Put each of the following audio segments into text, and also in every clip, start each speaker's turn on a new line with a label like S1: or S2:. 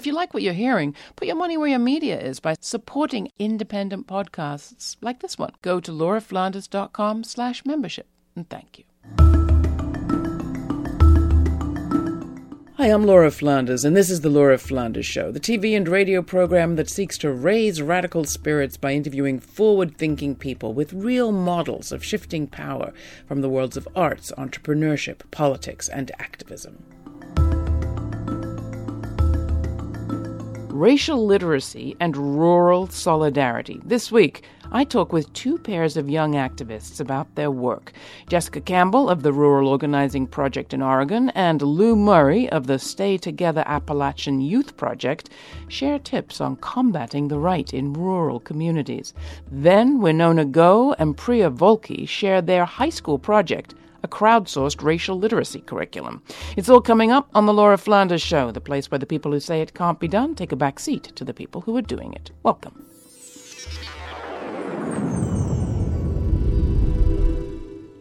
S1: If you like what you're hearing, put your money where your media is by supporting independent podcasts like this one. Go to lauraflanders.com slash membership, and thank you. Hi, I'm Laura Flanders, and this is The Laura Flanders Show, the TV and radio program that seeks to raise radical spirits by interviewing forward thinking people with real models of shifting power from the worlds of arts, entrepreneurship, politics, and activism. Racial literacy and rural solidarity. This week, I talk with two pairs of young activists about their work. Jessica Campbell of the Rural Organizing Project in Oregon and Lou Murrey of the Stay Together Appalachian Youth Project share tips on combating the right in rural communities. Then Winona Guo and Priya Vulchi share their high school project a crowdsourced racial literacy curriculum. It's all coming up on The Laura Flanders Show, the place where the people who say it can't be done take a back seat to the people who are doing it. Welcome.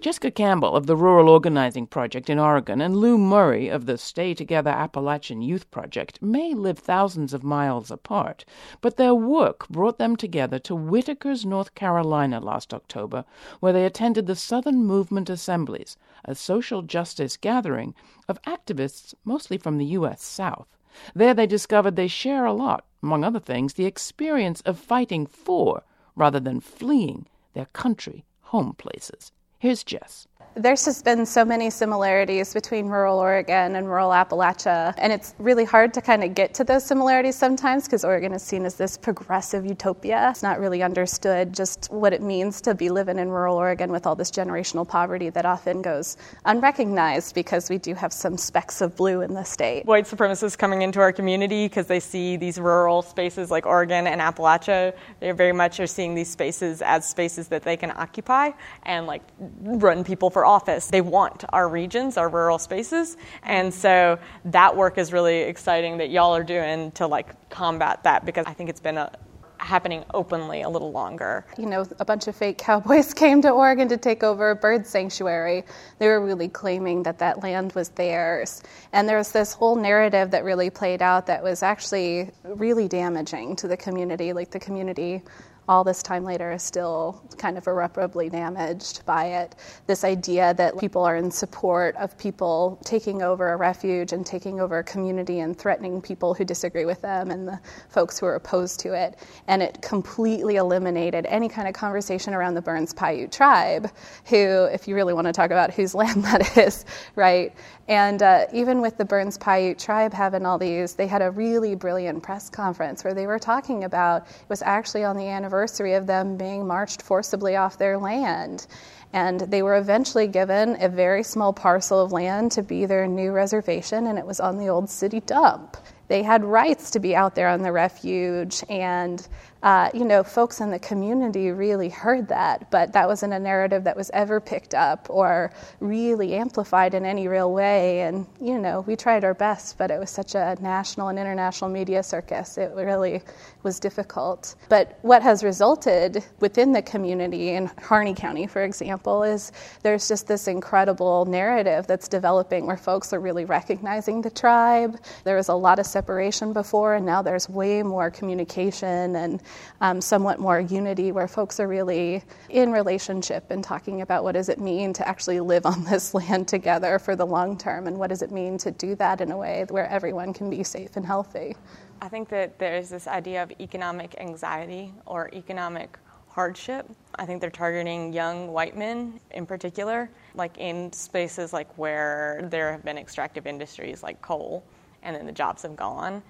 S1: Jessica Campbell of the Rural Organizing Project in Oregon and Lou Murrey of the Stay Together Appalachian Youth Project may live thousands of miles apart, but their work brought them together to Whitakers, North Carolina last October, where they attended the Southern Movement Assemblies, a social justice gathering of activists mostly from the U.S. South. There they discovered they share a lot, among other things, the experience of fighting for, rather than fleeing, their country, home places. Here's Jess.
S2: There's just been so many similarities between rural Oregon and rural Appalachia, and it's really hard to kind of get to those similarities sometimes because Oregon is seen as this progressive utopia. It's not really understood just what it means to be living in rural Oregon with all this generational poverty that often goes unrecognized because we do have some specks of blue in the state.
S3: White supremacists coming into our community because they see these rural spaces like Oregon and Appalachia, they very much are seeing these spaces as spaces that they can occupy and like run people for office. They want our regions, our rural spaces. And so that work is really exciting that y'all are doing to like combat that because I think it's been a, happening openly a little longer.
S2: You know, a bunch of fake cowboys came to Oregon to take over a bird sanctuary. They were really claiming that that land was theirs. And there was this whole narrative that really played out that was actually really damaging to the community. Like the community all this time later is still kind of irreparably damaged by it. This idea that people are in support of people taking over a refuge and taking over a community and threatening people who disagree with them and the folks who are opposed to it. And it completely eliminated any kind of conversation around the Burns Paiute tribe, who, if you really want to talk about whose land that is, right? And uh, even with the Burns Paiute tribe having all these, they had a really brilliant press conference where they were talking about it was actually on the anniversary of them being marched forcibly off their land. And they were eventually given a very small parcel of land to be their new reservation, and it was on the old city dump. They had rights to be out there on the refuge, and uh, you know, folks in the community really heard that, but that wasn't a narrative that was ever picked up or really amplified in any real way. And, you know, we tried our best, but it was such a national and international media circus. It really was difficult. But what has resulted within the community in Harney County, for example, is there's just this incredible narrative that's developing where folks are really recognizing the tribe. There was a lot of separation before, and now there's way more communication and um, somewhat more unity where folks are really in relationship and talking about what does it mean to actually live on this land together for the long term and what does it mean to do that in a way where everyone can be safe and healthy.
S3: I think that there's this idea of economic anxiety or economic hardship. I think they're targeting young white men in particular, like in spaces like where there have been extractive industries like coal and then the jobs have gone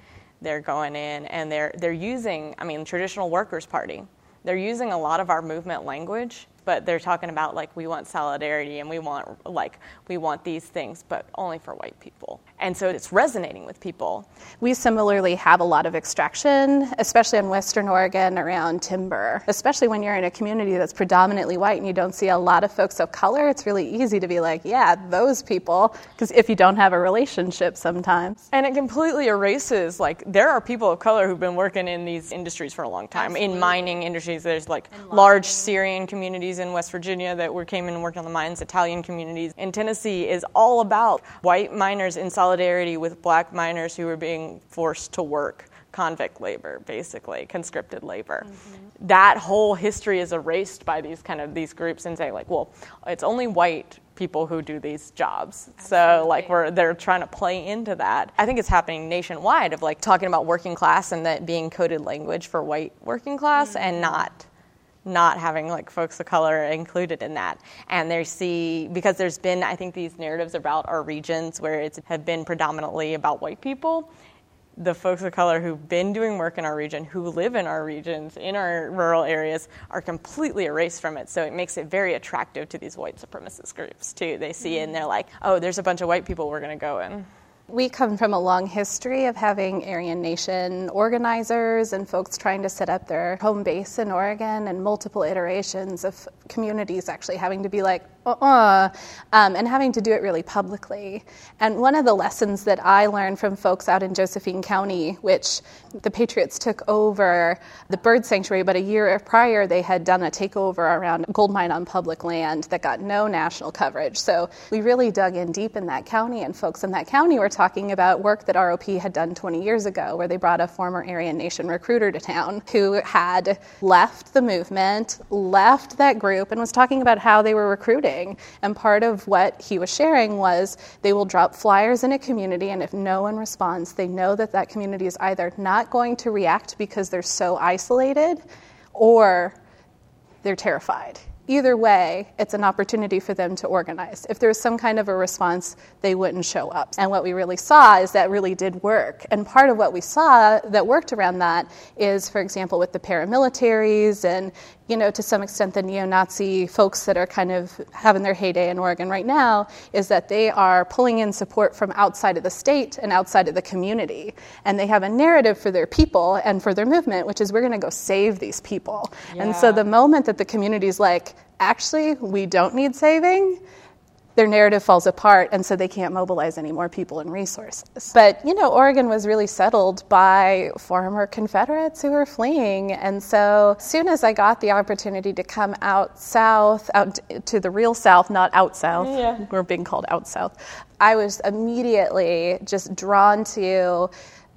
S3: they're going in and they're they're using I mean traditional workers party. They're using a lot of our movement language but they're talking about like we want solidarity and we want like we want these things but only for white people. And so it's resonating with people.
S2: We similarly have a lot of extraction especially in western oregon around timber especially when you're in a community that's predominantly white and you don't see a lot of folks of color. It's really easy to be like yeah those people because if you don't have a relationship sometimes.
S3: And it completely erases like there are people of color who've been working in these industries for a long time. Absolutely. in mining industries there's like large syrian communities communities in West Virginia that were came in and worked on the mines, Italian communities in Tennessee, is all about white miners in solidarity with black miners who were being forced to work convict labor, basically, conscripted labor. Mm-hmm. That whole history is erased by these kind of these groups and say like, well, it's only white people who do these jobs. Absolutely. So like we're they're trying to play into that. I think it's happening nationwide of like talking about working class and that being coded language for white working class mm-hmm. and not not having like folks of color included in that. And they see because there's been I think these narratives about our regions where it's have been predominantly about white people the folks of color who've been doing work in our region, who live in our regions, in our rural areas, are completely erased from it. So it makes it very attractive to these white supremacist groups, too. They see it and they're like, oh, there's a bunch of white people we're going to go in.
S2: We come from a long history of having Aryan Nation organizers and folks trying to set up their home base in Oregon, and multiple iterations of communities actually having to be like, uh-uh, um, and having to do it really publicly. And one of the lessons that I learned from folks out in Josephine County, which the Patriots took over the bird sanctuary, but a year prior they had done a takeover around a gold mine on public land that got no national coverage. So we really dug in deep in that county, and folks in that county were talking about work that ROP had done 20 years ago, where they brought a former Aryan Nation recruiter to town who had left the movement, left that group, and was talking about how they were recruiting and part of what he was sharing was they will drop flyers in a community, and if no one responds, they know that that community is either not going to react because they're so isolated or they're terrified either way, it's an opportunity for them to organize. If there was some kind of a response, they wouldn't show up. And what we really saw is that really did work. And part of what we saw that worked around that is, for example, with the paramilitaries and, you know, to some extent the neo Nazi folks that are kind of having their heyday in Oregon right now, is that they are pulling in support from outside of the state and outside of the community. And they have a narrative for their people and for their movement, which is we're going to go save these people. Yeah. And so the moment that the community is like, actually, we don't need saving, their narrative falls apart, and so they can't mobilize any more people and resources. But, you know, Oregon was really settled by former Confederates who were fleeing. And so, as soon as I got the opportunity to come out south, out to the real south, not out south, yeah. we're being called out south, I was immediately just drawn to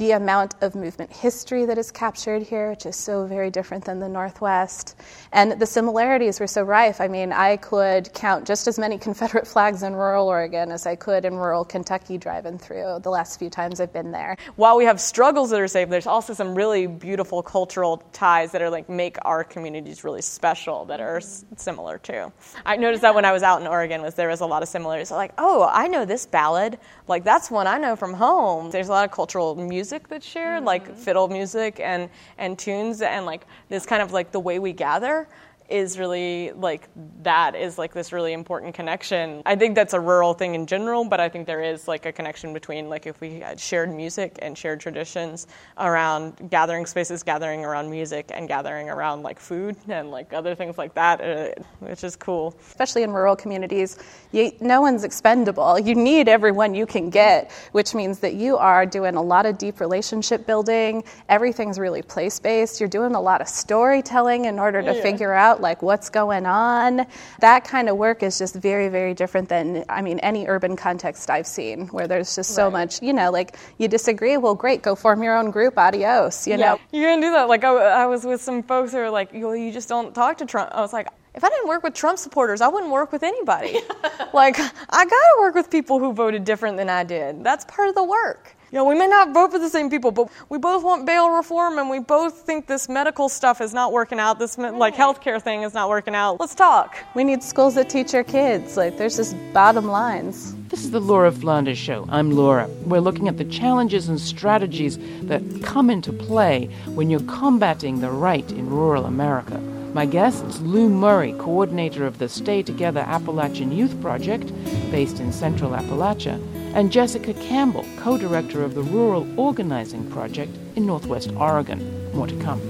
S2: the amount of movement history that is captured here, which is so very different than the Northwest. And the similarities were so rife. I mean, I could count just as many Confederate flags in rural Oregon as I could in rural Kentucky driving through the last few times I've been there.
S3: While we have struggles that are safe, there's also some really beautiful cultural ties that are like make our communities really special that are similar too. I noticed that when I was out in Oregon was there was a lot of similarities. Like, oh, I know this ballad. Like that's one I know from home. There's a lot of cultural music that's shared, mm-hmm. like fiddle music and and tunes and like this kind of like the way we gather is really like that is like this really important connection. I think that's a rural thing in general, but I think there is like a connection between like if we had shared music and shared traditions around gathering spaces, gathering around music, and gathering around like food and like other things like that, uh, which is cool.
S2: Especially in rural communities, you, no one's expendable. You need everyone you can get, which means that you are doing a lot of deep relationship building. Everything's really place based. You're doing a lot of storytelling in order to yeah. figure out like what's going on. That kind of work is just very, very different than, I mean, any urban context I've seen where there's just so right. much, you know, like you disagree, well, great, go form your own group, adios, you yeah. know.
S3: You're gonna do that. Like, I, I was with some folks who were like, well, you just don't talk to Trump. I was like, if I didn't work with Trump supporters, I wouldn't work with anybody. like, I gotta work with people who voted different than I did. That's part of the work. You know, we may not vote for the same people, but we both want bail reform and we both think this medical stuff is not working out. This like healthcare thing is not working out. Let's talk.
S2: We need schools that teach our kids. Like there's just bottom lines.
S1: This is the Laura Flanders Show. I'm Laura. We're looking at the challenges and strategies that come into play when you're combating the right in rural America. My guest is Lou Murrey, coordinator of the Stay Together Appalachian Youth Project, based in Central Appalachia and Jessica Campbell, co director of the Rural Organizing Project in Northwest Oregon. More to come.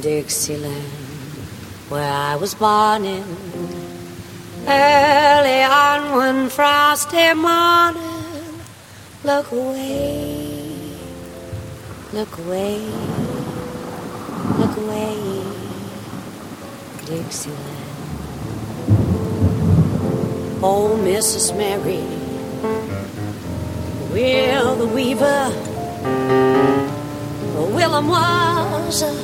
S4: Dixieland, where I was born in, early on one frosty morning, look away, look away, look away, Dixieland. Oh, Mrs. Mary, Will the Weaver, Willem was a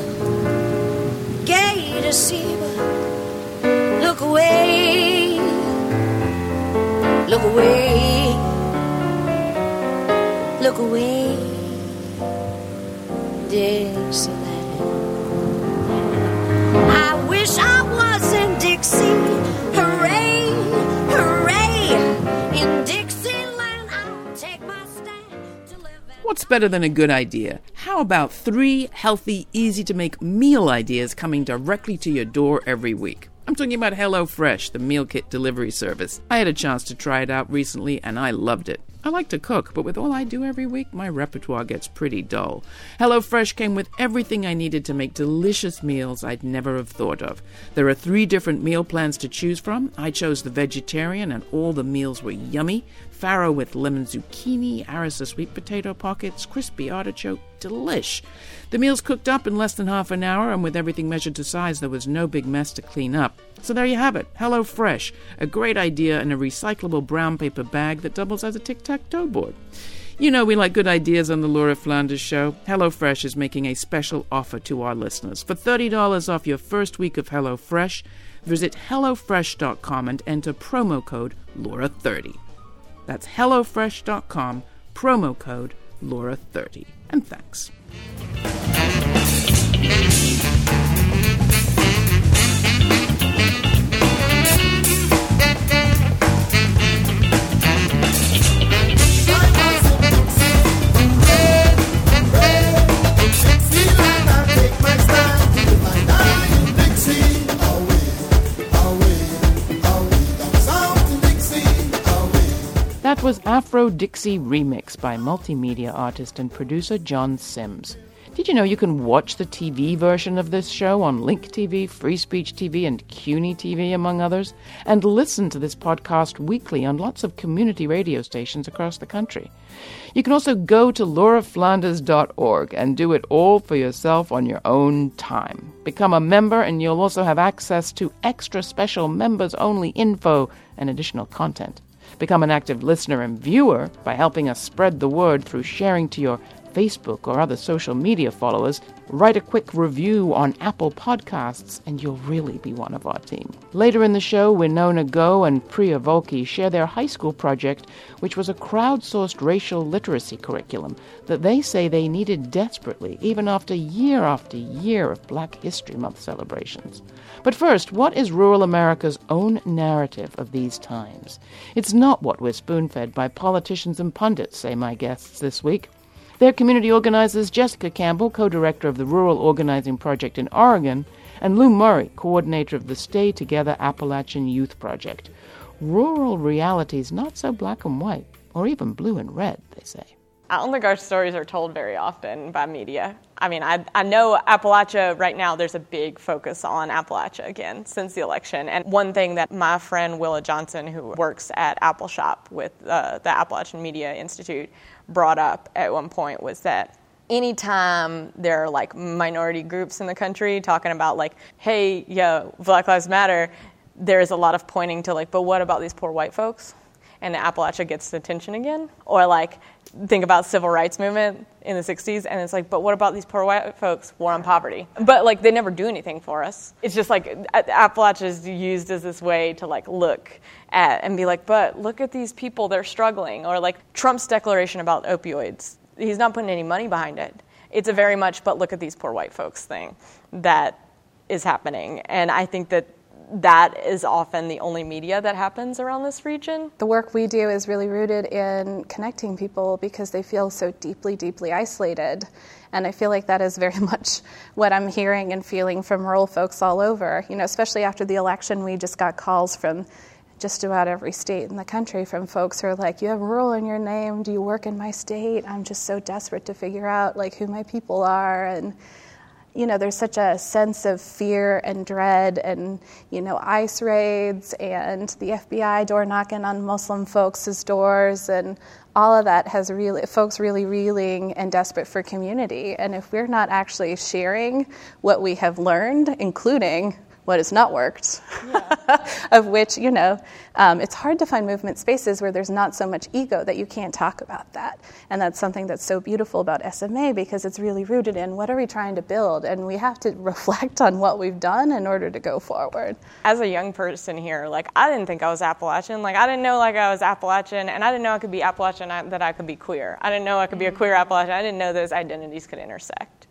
S4: gay deceiver. Look away, look away, look away, Dixieland. I wish I was
S1: What's better than a good idea? How about three healthy, easy to make meal ideas coming directly to your door every week? I'm talking about HelloFresh, the meal kit delivery service. I had a chance to try it out recently and I loved it. I like to cook, but with all I do every week, my repertoire gets pretty dull. HelloFresh came with everything I needed to make delicious meals I'd never have thought of. There are three different meal plans to choose from. I chose the vegetarian, and all the meals were yummy. Farro with lemon zucchini, Harissa sweet potato pockets, crispy artichoke, delish. The meals cooked up in less than half an hour, and with everything measured to size, there was no big mess to clean up. So there you have it Hello Fresh, a great idea in a recyclable brown paper bag that doubles as a tic tac toe board. You know we like good ideas on the Laura Flanders Show. HelloFresh is making a special offer to our listeners. For $30 off your first week of HelloFresh, visit HelloFresh.com and enter promo code Laura30. That's HelloFresh.com, promo code Laura30. And thanks. That was Afro Dixie Remix by multimedia artist and producer John Sims. Did you know you can watch the TV version of this show on Link TV, Free Speech TV, and CUNY TV, among others, and listen to this podcast weekly on lots of community radio stations across the country? You can also go to lauraflanders.org and do it all for yourself on your own time. Become a member, and you'll also have access to extra special members only info and additional content. Become an active listener and viewer by helping us spread the word through sharing to your Facebook or other social media followers. Write a quick review on Apple Podcasts, and you'll really be one of our team. Later in the show, Winona Guo and Priya Vulchi share their high school project, which was a crowdsourced racial literacy curriculum that they say they needed desperately, even after year after year of Black History Month celebrations. But first, what is rural America's own narrative of these times? It's not what we're spoon fed by politicians and pundits, say my guests this week. Their community organizers Jessica Campbell, co director of the Rural Organizing Project in Oregon, and Lou Murrey, coordinator of the Stay Together Appalachian Youth Project. Rural reality's not so black and white, or even blue and red, they say.
S3: I don't stories are told very often by media. I mean, I, I know Appalachia right now, there's a big focus on Appalachia again since the election. And one thing that my friend Willa Johnson, who works at Appalshop with uh, the Appalachian Media Institute, brought up at one point was that anytime there are like minority groups in the country talking about like, hey, yeah, Black Lives Matter, there's a lot of pointing to like, but what about these poor white folks? And Appalachia gets the attention again. Or like, think about civil rights movement in the 60s and it's like but what about these poor white folks? War on poverty. But like they never do anything for us. It's just like appalachia is used as this way to like look at and be like but look at these people they're struggling. Or like trump's declaration about opioids he's not putting any money behind it. It's a very much but look at these poor white folks thing that is happening. And i think that that is often the only media that happens around this region.
S2: The work we do is really rooted in connecting people because they feel so deeply, deeply isolated. And I feel like that is very much what I'm hearing and feeling from rural folks all over. You know, especially after the election, we just got calls from just about every state in the country from folks who are like, "You have rural in your name. Do you work in my state? I'm just so desperate to figure out like who my people are." And you know, there's such a sense of fear and dread and, you know, ICE raids and the FBI door knocking on Muslim folks' doors and all of that has really, folks really reeling and desperate for community. And if we're not actually sharing what we have learned, including what has not worked, yeah. of which, you know, um, it's hard to find movement spaces where there's not so much ego that you can't talk about that. And that's something that's so beautiful about SMA because it's really rooted in what are we trying to build? And we have to reflect on what we've done in order to go forward.
S3: As a young person here, like, I didn't think I was Appalachian. Like, I didn't know, like, I was Appalachian, and I didn't know I could be Appalachian, that I could be queer. I didn't know I could be a queer Appalachian. I didn't know those identities could intersect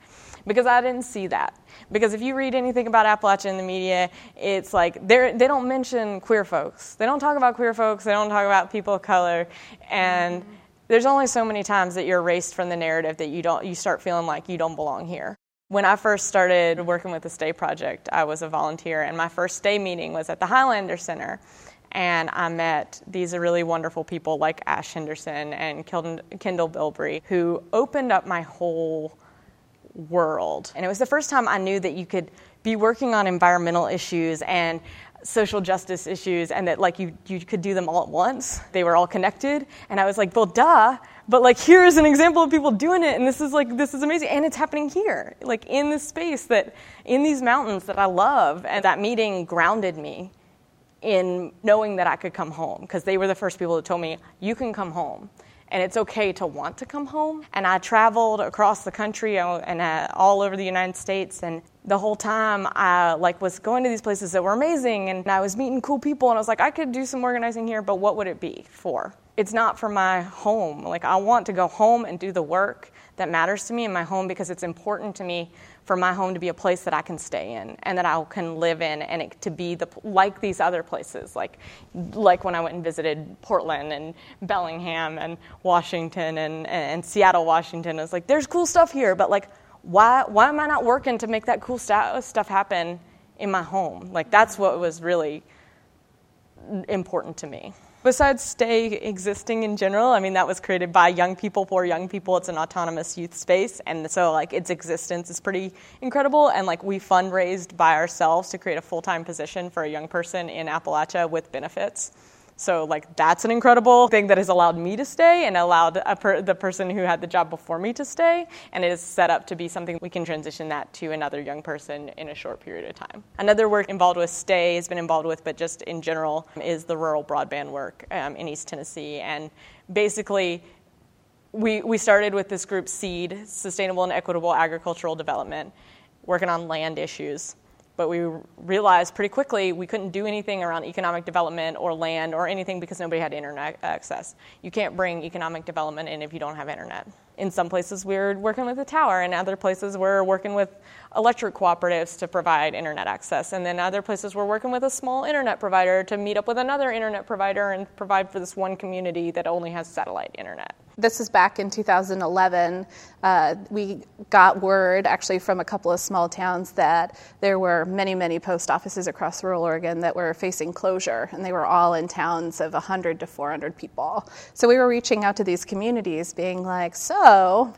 S3: because I didn't see that. Because if you read anything about Appalachia in the media, it's like they don't mention queer folks. They don't talk about queer folks. They don't talk about people of color, and there's only so many times that you're erased from the narrative that you don't you start feeling like you don't belong here. When I first started working with the Stay Project, I was a volunteer, and my first Stay meeting was at the Highlander Center. And I met these really wonderful people like Ash Henderson and Kendall Bilbrey, who opened up my whole world. And it was the first time I knew that you could be working on environmental issues and social justice issues and that like you, you could do them all at once. They were all connected. And I was like, well, duh. But like here is an example of people doing it and this is like this is amazing. And it's happening here. Like in this space that in these mountains that I love. And that meeting grounded me in knowing that I could come home because they were the first people that told me, you can come home and it's okay to want to come home. And I traveled across the country and uh, all over the United States, and the whole time I like was going to these places that were amazing, and I was meeting cool people, and I was like, I could do some organizing here, but what would it be for? It's not for my home. Like I want to go home and do the work that matters to me in my home because it's important to me for my home to be a place that I can stay in and that I can live in and it, to be the, like these other places, like, like when I went and visited Portland and Bellingham and Washington and, and Seattle, Washington. It's like, there's cool stuff here, but like, why, why am I not working to make that cool st- stuff happen in my home? Like, that's what was really important to me besides stay existing in general i mean that was created by young people for young people. It's an autonomous youth space. And so like its existence is pretty incredible. And like we fundraised by ourselves to create a full-time position for a young person in appalachia with benefits so, like, that's an incredible thing that has allowed me to stay and allowed per- the person who had the job before me to stay. And it is set up to be something we can transition that to another young person in a short period of time. Another work involved with Stay has been involved with, but just in general, is the rural broadband work um, in East Tennessee. And basically, we, we started with this group, SEED, Sustainable and Equitable Agricultural Development, working on land issues but we realized pretty quickly we couldn't do anything around economic development or land or anything because nobody had internet access. You can't bring economic development in if you don't have internet. In some places, we're working with a tower, and other places, we're working with electric cooperatives to provide internet access. And then other places, we're working with a small internet provider to meet up with another internet provider and provide for this one community that only has satellite internet
S2: this is back in 2011. Uh, we got word, actually, from a couple of small towns that there were many, many post offices across rural Oregon that were facing closure, and they were all in towns of 100 to 400 people. So we were reaching out to these communities, being like, So,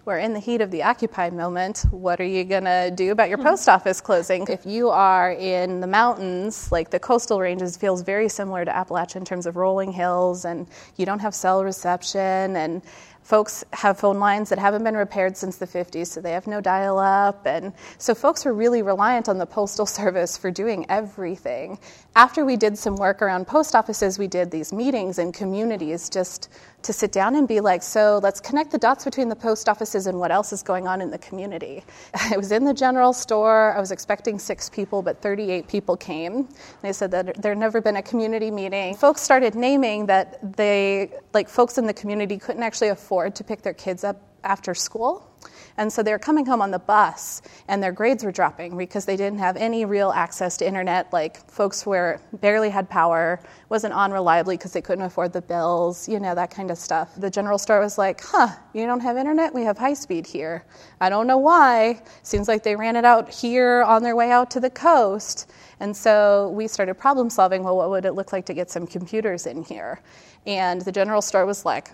S2: we're in the heat of the Occupy moment. What are you going to do about your hmm. post office closing? If you are in the mountains, like the coastal ranges, feels very similar to Appalachia in terms of rolling hills, and you don't have cell reception, and Folks have phone lines that haven't been repaired since the 50s, so they have no dial up. And so folks were really reliant on the Postal Service for doing everything. After we did some work around post offices, we did these meetings in communities just to sit down and be like, so let's connect the dots between the post offices and what else is going on in the community. I was in the general store. I was expecting six people, but 38 people came. They said that there had never been a community meeting. Folks started naming that they, like, folks in the community couldn't actually afford to pick their kids up after school. And so they were coming home on the bus, and their grades were dropping because they didn't have any real access to internet. Like folks were barely had power, wasn't on reliably because they couldn't afford the bills, you know, that kind of stuff. The general store was like, huh, you don't have internet? We have high speed here. I don't know why. Seems like they ran it out here on their way out to the coast. And so we started problem solving well, what would it look like to get some computers in here? And the general store was like,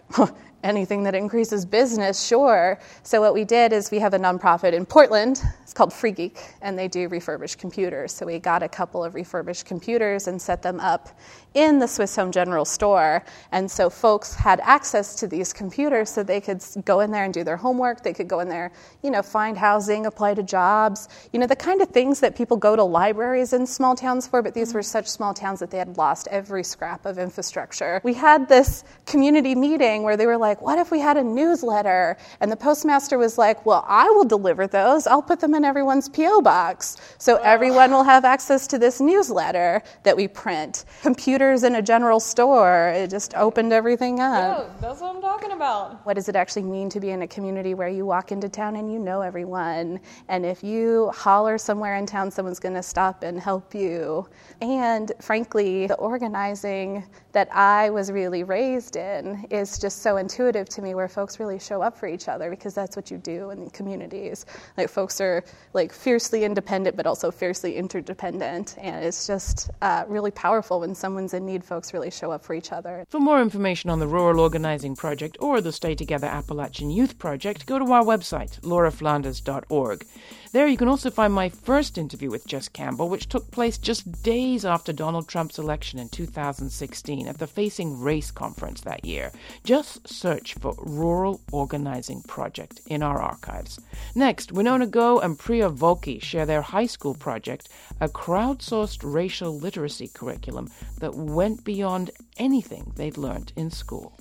S2: anything that increases business, sure. So what we did is we have a nonprofit in Portland. It's called Free Geek, and they do refurbished computers. So we got a couple of refurbished computers and set them up in the Swiss Home General store. And so folks had access to these computers so they could go in there and do their homework. They could go in there, you know, find housing, apply apply to jobs, you know, the kind of things that people go to libraries in small towns for, but these mm-hmm. were such small towns that they had lost every scrap of infrastructure. We had this community meeting where they were like, what if we had a newsletter? And the postmaster was like, well, I will deliver those. I'll put them in everyone's P.O. box. So everyone will have access to this newsletter that we print. Computers in a general store, it just opened everything up.
S3: Yeah, that's what I'm talking about.
S2: What does it actually mean to be in a community where you walk into town and you know everyone? And if you holler somewhere in town, someone's going to stop and help you. And frankly, the organizing that I was really raised in is just so intuitive to me where folks really show up for each other because that's what you do in communities. Like folks are like fiercely independent but also fiercely interdependent and it's just uh, really powerful when someone's in need folks really show up for each other.
S1: For more information on the Rural Organizing Project or the Stay Together Appalachian Youth Project, go to our website, lauraflanders.org. There you can also find my first interview with Jess Campbell, which took place just days after Donald Trump's election in 2016 at the Facing Race conference that year. Just search for Rural Organizing Project in our archives. Next, Winona Guo and Priya Vulchi share their high school project, a crowdsourced racial literacy curriculum that went beyond anything they'd learned in school.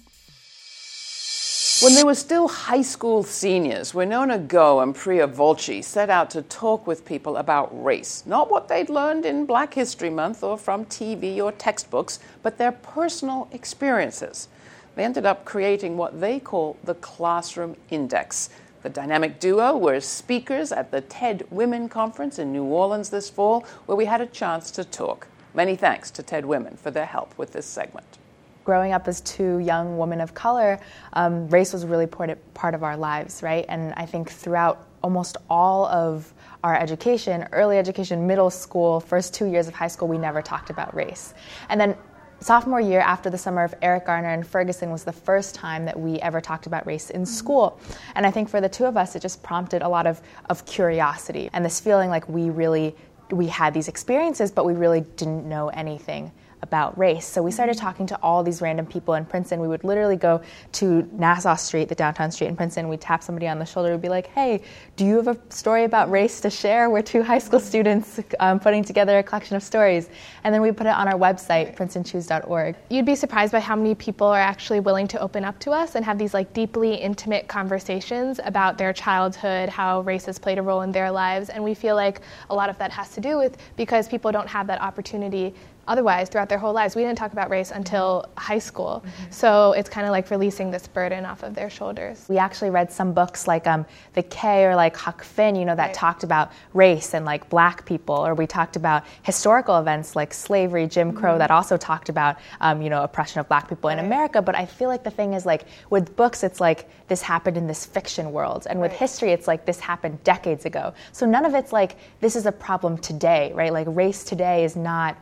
S1: When they were still high school seniors, Winona Guo and Priya Vulchi set out to talk with people about race. Not what they'd learned in Black History Month or from TV or textbooks, but their personal experiences. They ended up creating what they call the Classroom Index. The dynamic duo were speakers at the TED Women Conference in New Orleans this fall, where we had a chance to talk. Many thanks to TED Women for their help with this segment
S5: growing up as two young women of color, um, race was a really important part of our lives, right? And I think throughout almost all of our education, early education, middle school, first two years of high school, we never talked about race. And then sophomore year after the summer of Eric Garner and Ferguson was the first time that we ever talked about race in school. And I think for the two of us, it just prompted a lot of, of curiosity and this feeling like we really we had these experiences, but we really didn't know anything about race. So we started talking to all these random people in Princeton. We would literally go to Nassau Street, the downtown street in Princeton. We'd tap somebody on the shoulder. We'd be like, hey, do you have a story about race to share? We're two high school students um, putting together a collection of stories. And then we put it on our website, princetonchoose.org.
S6: You'd be surprised by how many people are actually willing to open up to us and have these like deeply intimate conversations about their childhood, how race has played a role in their lives. And we feel like a lot of that has to do with because people don't have that opportunity otherwise throughout their whole lives. We didn't talk about race until high school. Mm-hmm. So it's kind of like releasing this burden off of their shoulders.
S5: We actually read some books like um, The K or like Huck Finn, you know, that right. talked about race and like black people, or we talked about historical events like slavery, Jim Crow, mm-hmm. that also talked about, um, you know, oppression of black people right. in America. But I feel like the thing is like with books, it's like this happened in this fiction world. And with right. history, it's like this happened decades ago. So none of it's like this is a problem today, right? Like race today is not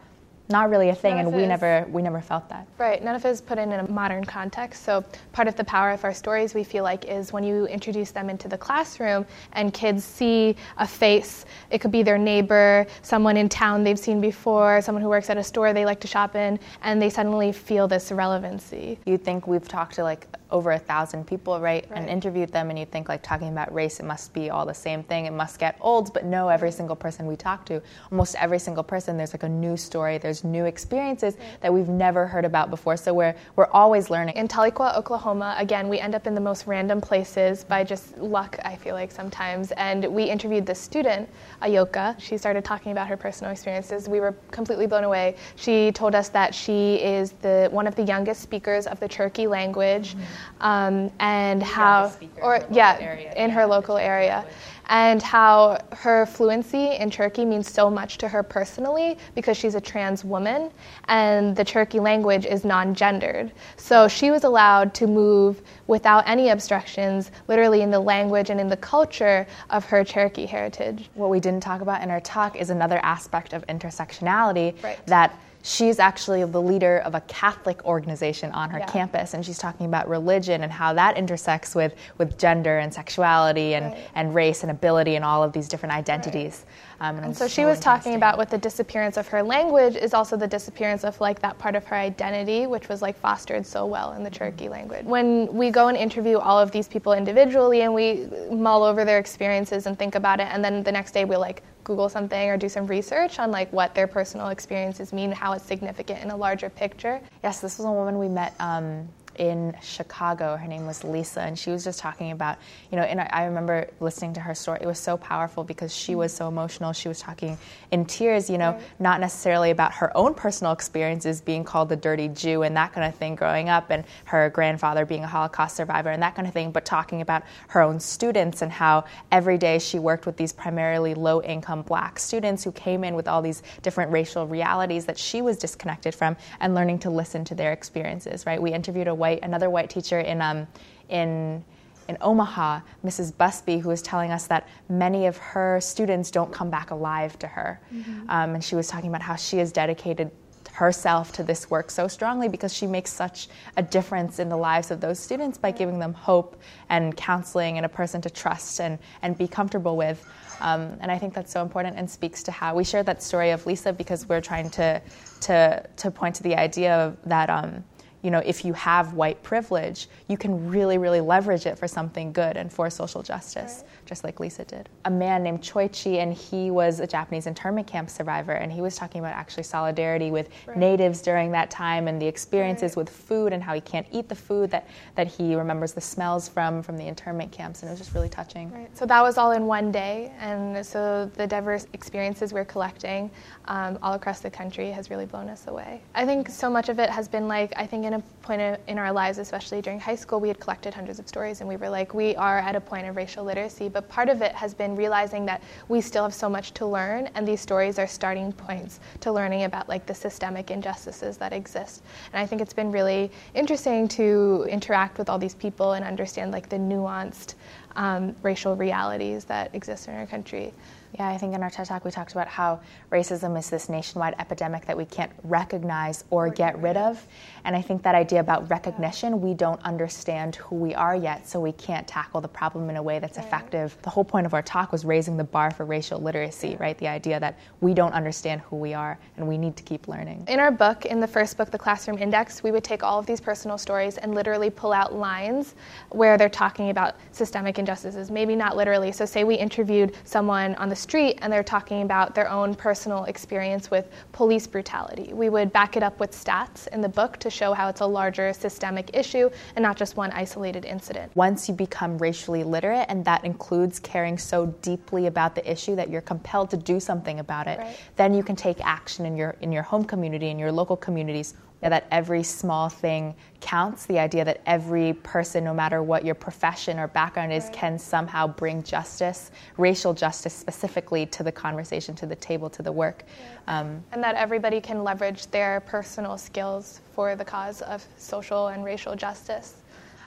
S5: not really a thing, and we never we never felt that.
S6: Right. None of it is put in, in a modern context. So part of the power of our stories, we feel like, is when you introduce them into the classroom and kids see a face. It could be their neighbor, someone in town they've seen before, someone who works at a store they like to shop in, and they suddenly feel this relevancy.
S5: You think we've talked to like over a thousand people, right? right? And interviewed them, and you think like talking about race, it must be all the same thing. It must get old, but no. Every single person we talk to, almost every single person, there's like a new story. There's new experiences right. that we've never heard about before. So we're we're always learning.
S6: In Tahlequah, Oklahoma, again, we end up in the most random places by just luck. I feel like sometimes, and we interviewed this student, Ayoka. She started talking about her personal experiences. We were completely blown away. She told us that she is the one of the youngest speakers of the Cherokee language. Mm-hmm um, and how, or yeah, area. in her local area, and how her fluency in Cherokee means so much to her personally because she's a trans woman, and the Cherokee language is non-gendered. So she was allowed to move without any obstructions, literally in the language and in the culture of her Cherokee heritage.
S5: What we didn't talk about in our talk is another aspect of intersectionality right. that she's actually the leader of a Catholic organization on her
S6: Yeah.
S5: campus, and she's talking about religion and how that intersects with, with gender and sexuality and,
S6: Right.
S5: and race and ability and all of these different identities. Um, it
S6: And so she was talking about with the disappearance of her language is also the disappearance of like that part of her identity, which was like fostered so well in the Cherokee language. When we go and interview all of these people individually and we mull over their experiences and think about it, and then the next day we'll like Google something or do some research on like what their personal experiences mean, how it's significant in a larger picture.
S5: Yes, this was a woman we met um, in Chicago. Her name was Lisa, and she was just talking about, you know, and I I remember listening to her story. It was so powerful because she was so emotional. She was talking in tears, you know, not necessarily about her own personal experiences being called the dirty Jew and that kind of thing growing up, and her grandfather being a Holocaust survivor and that kind of thing, but talking about her own students and how every day she worked with these primarily low income black students who came in with all these different racial realities that she was disconnected from and learning to listen to their experiences, right? We interviewed a white, another white teacher in, um, in, in Omaha, Mrs. Busby, who was telling us that many of her students don't come back alive to her. Um, and she was talking about how she has dedicated herself to this work so strongly because she makes such a difference in the lives of those students by giving them hope and counseling and a person to trust and, and be comfortable with. Um, and I think that's so important and speaks to how we shared that story of Lisa because we're trying to, to, to point to the idea that. Um, you know, if you have white privilege, you can really, really leverage it for something good and for social justice, just like Lisa did. A man named Choichi, and he was a Japanese internment camp survivor, and he was talking about actually solidarity with natives during that time and the experiences with food and how he can't eat the food that, that he remembers the smells from from the internment camps, and it was just really touching.
S6: Right. So that was all in one day, and so the diverse experiences we're collecting um, all across the country has really blown us away. I think so much of it has been like I think in a point of, in our lives, especially during high school, we had collected hundreds of stories, and we were like, we are at a point of racial literacy. But part of it has been realizing that we still have so much to learn, and these stories are starting points to learning about like the systemic injustices that exist. And I think it's been really interesting to interact with all these people and understand like the nuanced um, racial realities that exist in our country.
S5: Yeah, I think in our TED Talk we talked about how racism is this nationwide epidemic that we can't recognize or get rid of. And I think that idea about recognition, we don't understand who we are yet, so we can't tackle the problem in a way that's effective. The whole point of our talk was raising the bar for racial literacy, right? The idea that we don't understand who we are and we need to keep learning.
S6: In our book, in the first book, The Classroom Index, we would take all of these personal stories and literally pull out lines where they're talking about systemic injustices. Maybe not literally. So, say we interviewed someone on the street and they're talking about their own personal experience with police brutality. We would back it up with stats in the book to show how it's a larger systemic issue and not just one isolated incident.
S5: Once you become racially literate, and that includes caring so deeply about the issue that you're compelled to do something about it,
S6: Right.
S5: then you can take action in your in your home community, in your local communities. That every small thing counts. The idea that every person, no matter what your profession or background is, can somehow bring justice, racial justice specifically, to the conversation, to the table, to the work. Um,
S6: And that everybody can leverage their personal skills for the cause of social and racial justice.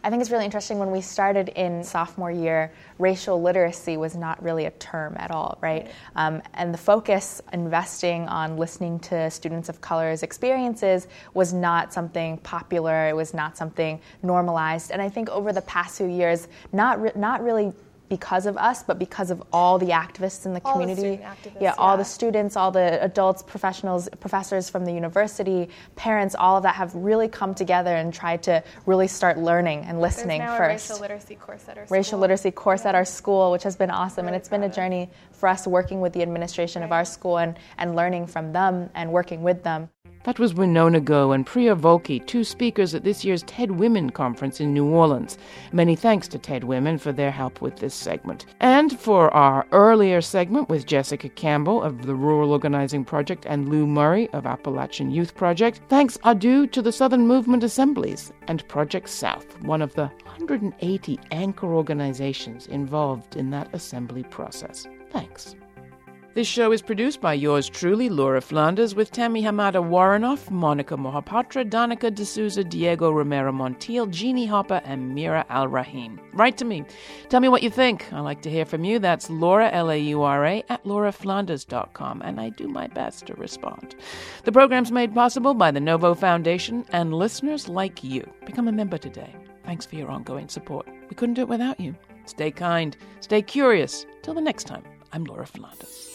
S5: I think it's really interesting when we started in sophomore year, racial literacy was not really a term at all, right? Um, and the focus, investing on listening to students of color's experiences, was not something popular. It was not something normalized. And I think over the past few years, not re- not really because of us, but because of all the activists in the
S6: All
S5: community.
S6: activists,
S5: yeah, all
S6: yeah.
S5: the students, all the adults, professionals, professors from the university, parents, all of that have really come together and tried to really start learning and listening first.
S6: a racial literacy course at our
S5: Racial
S6: school.
S5: literacy course at our school, which has been awesome, and it's been a journey for us working with the administration of our school and, and learning from them and working with them.
S1: That was Winona Guo and Priya Vulchi, two speakers at this year's TED Women Conference in New Orleans. Many thanks to TED Women for their help with this segment. And for our earlier segment with Jessica Campbell of the Rural Organizing Project and Lou Murrey of Appalachian Youth Project, thanks are due to the Southern Movement Assemblies and Project South, one of the 180 anchor organizations involved in that assembly process. Thanks. This show is produced by yours truly, Laura Flanders, with Tammy Hamada Warrenoff, Monica Mohapatra, Danica D'Souza, Diego Romero Montiel, Jeannie Hopper, and Mira Al Rahim. Write to me. Tell me what you think. I like to hear from you. That's Laura, L A U R A, at lauraflanders.com, and I do my best to respond. The program's made possible by the Novo Foundation and listeners like you. Become a member today. Thanks for your ongoing support. We couldn't do it without you. Stay kind, stay curious. Till the next time, I'm Laura Flanders.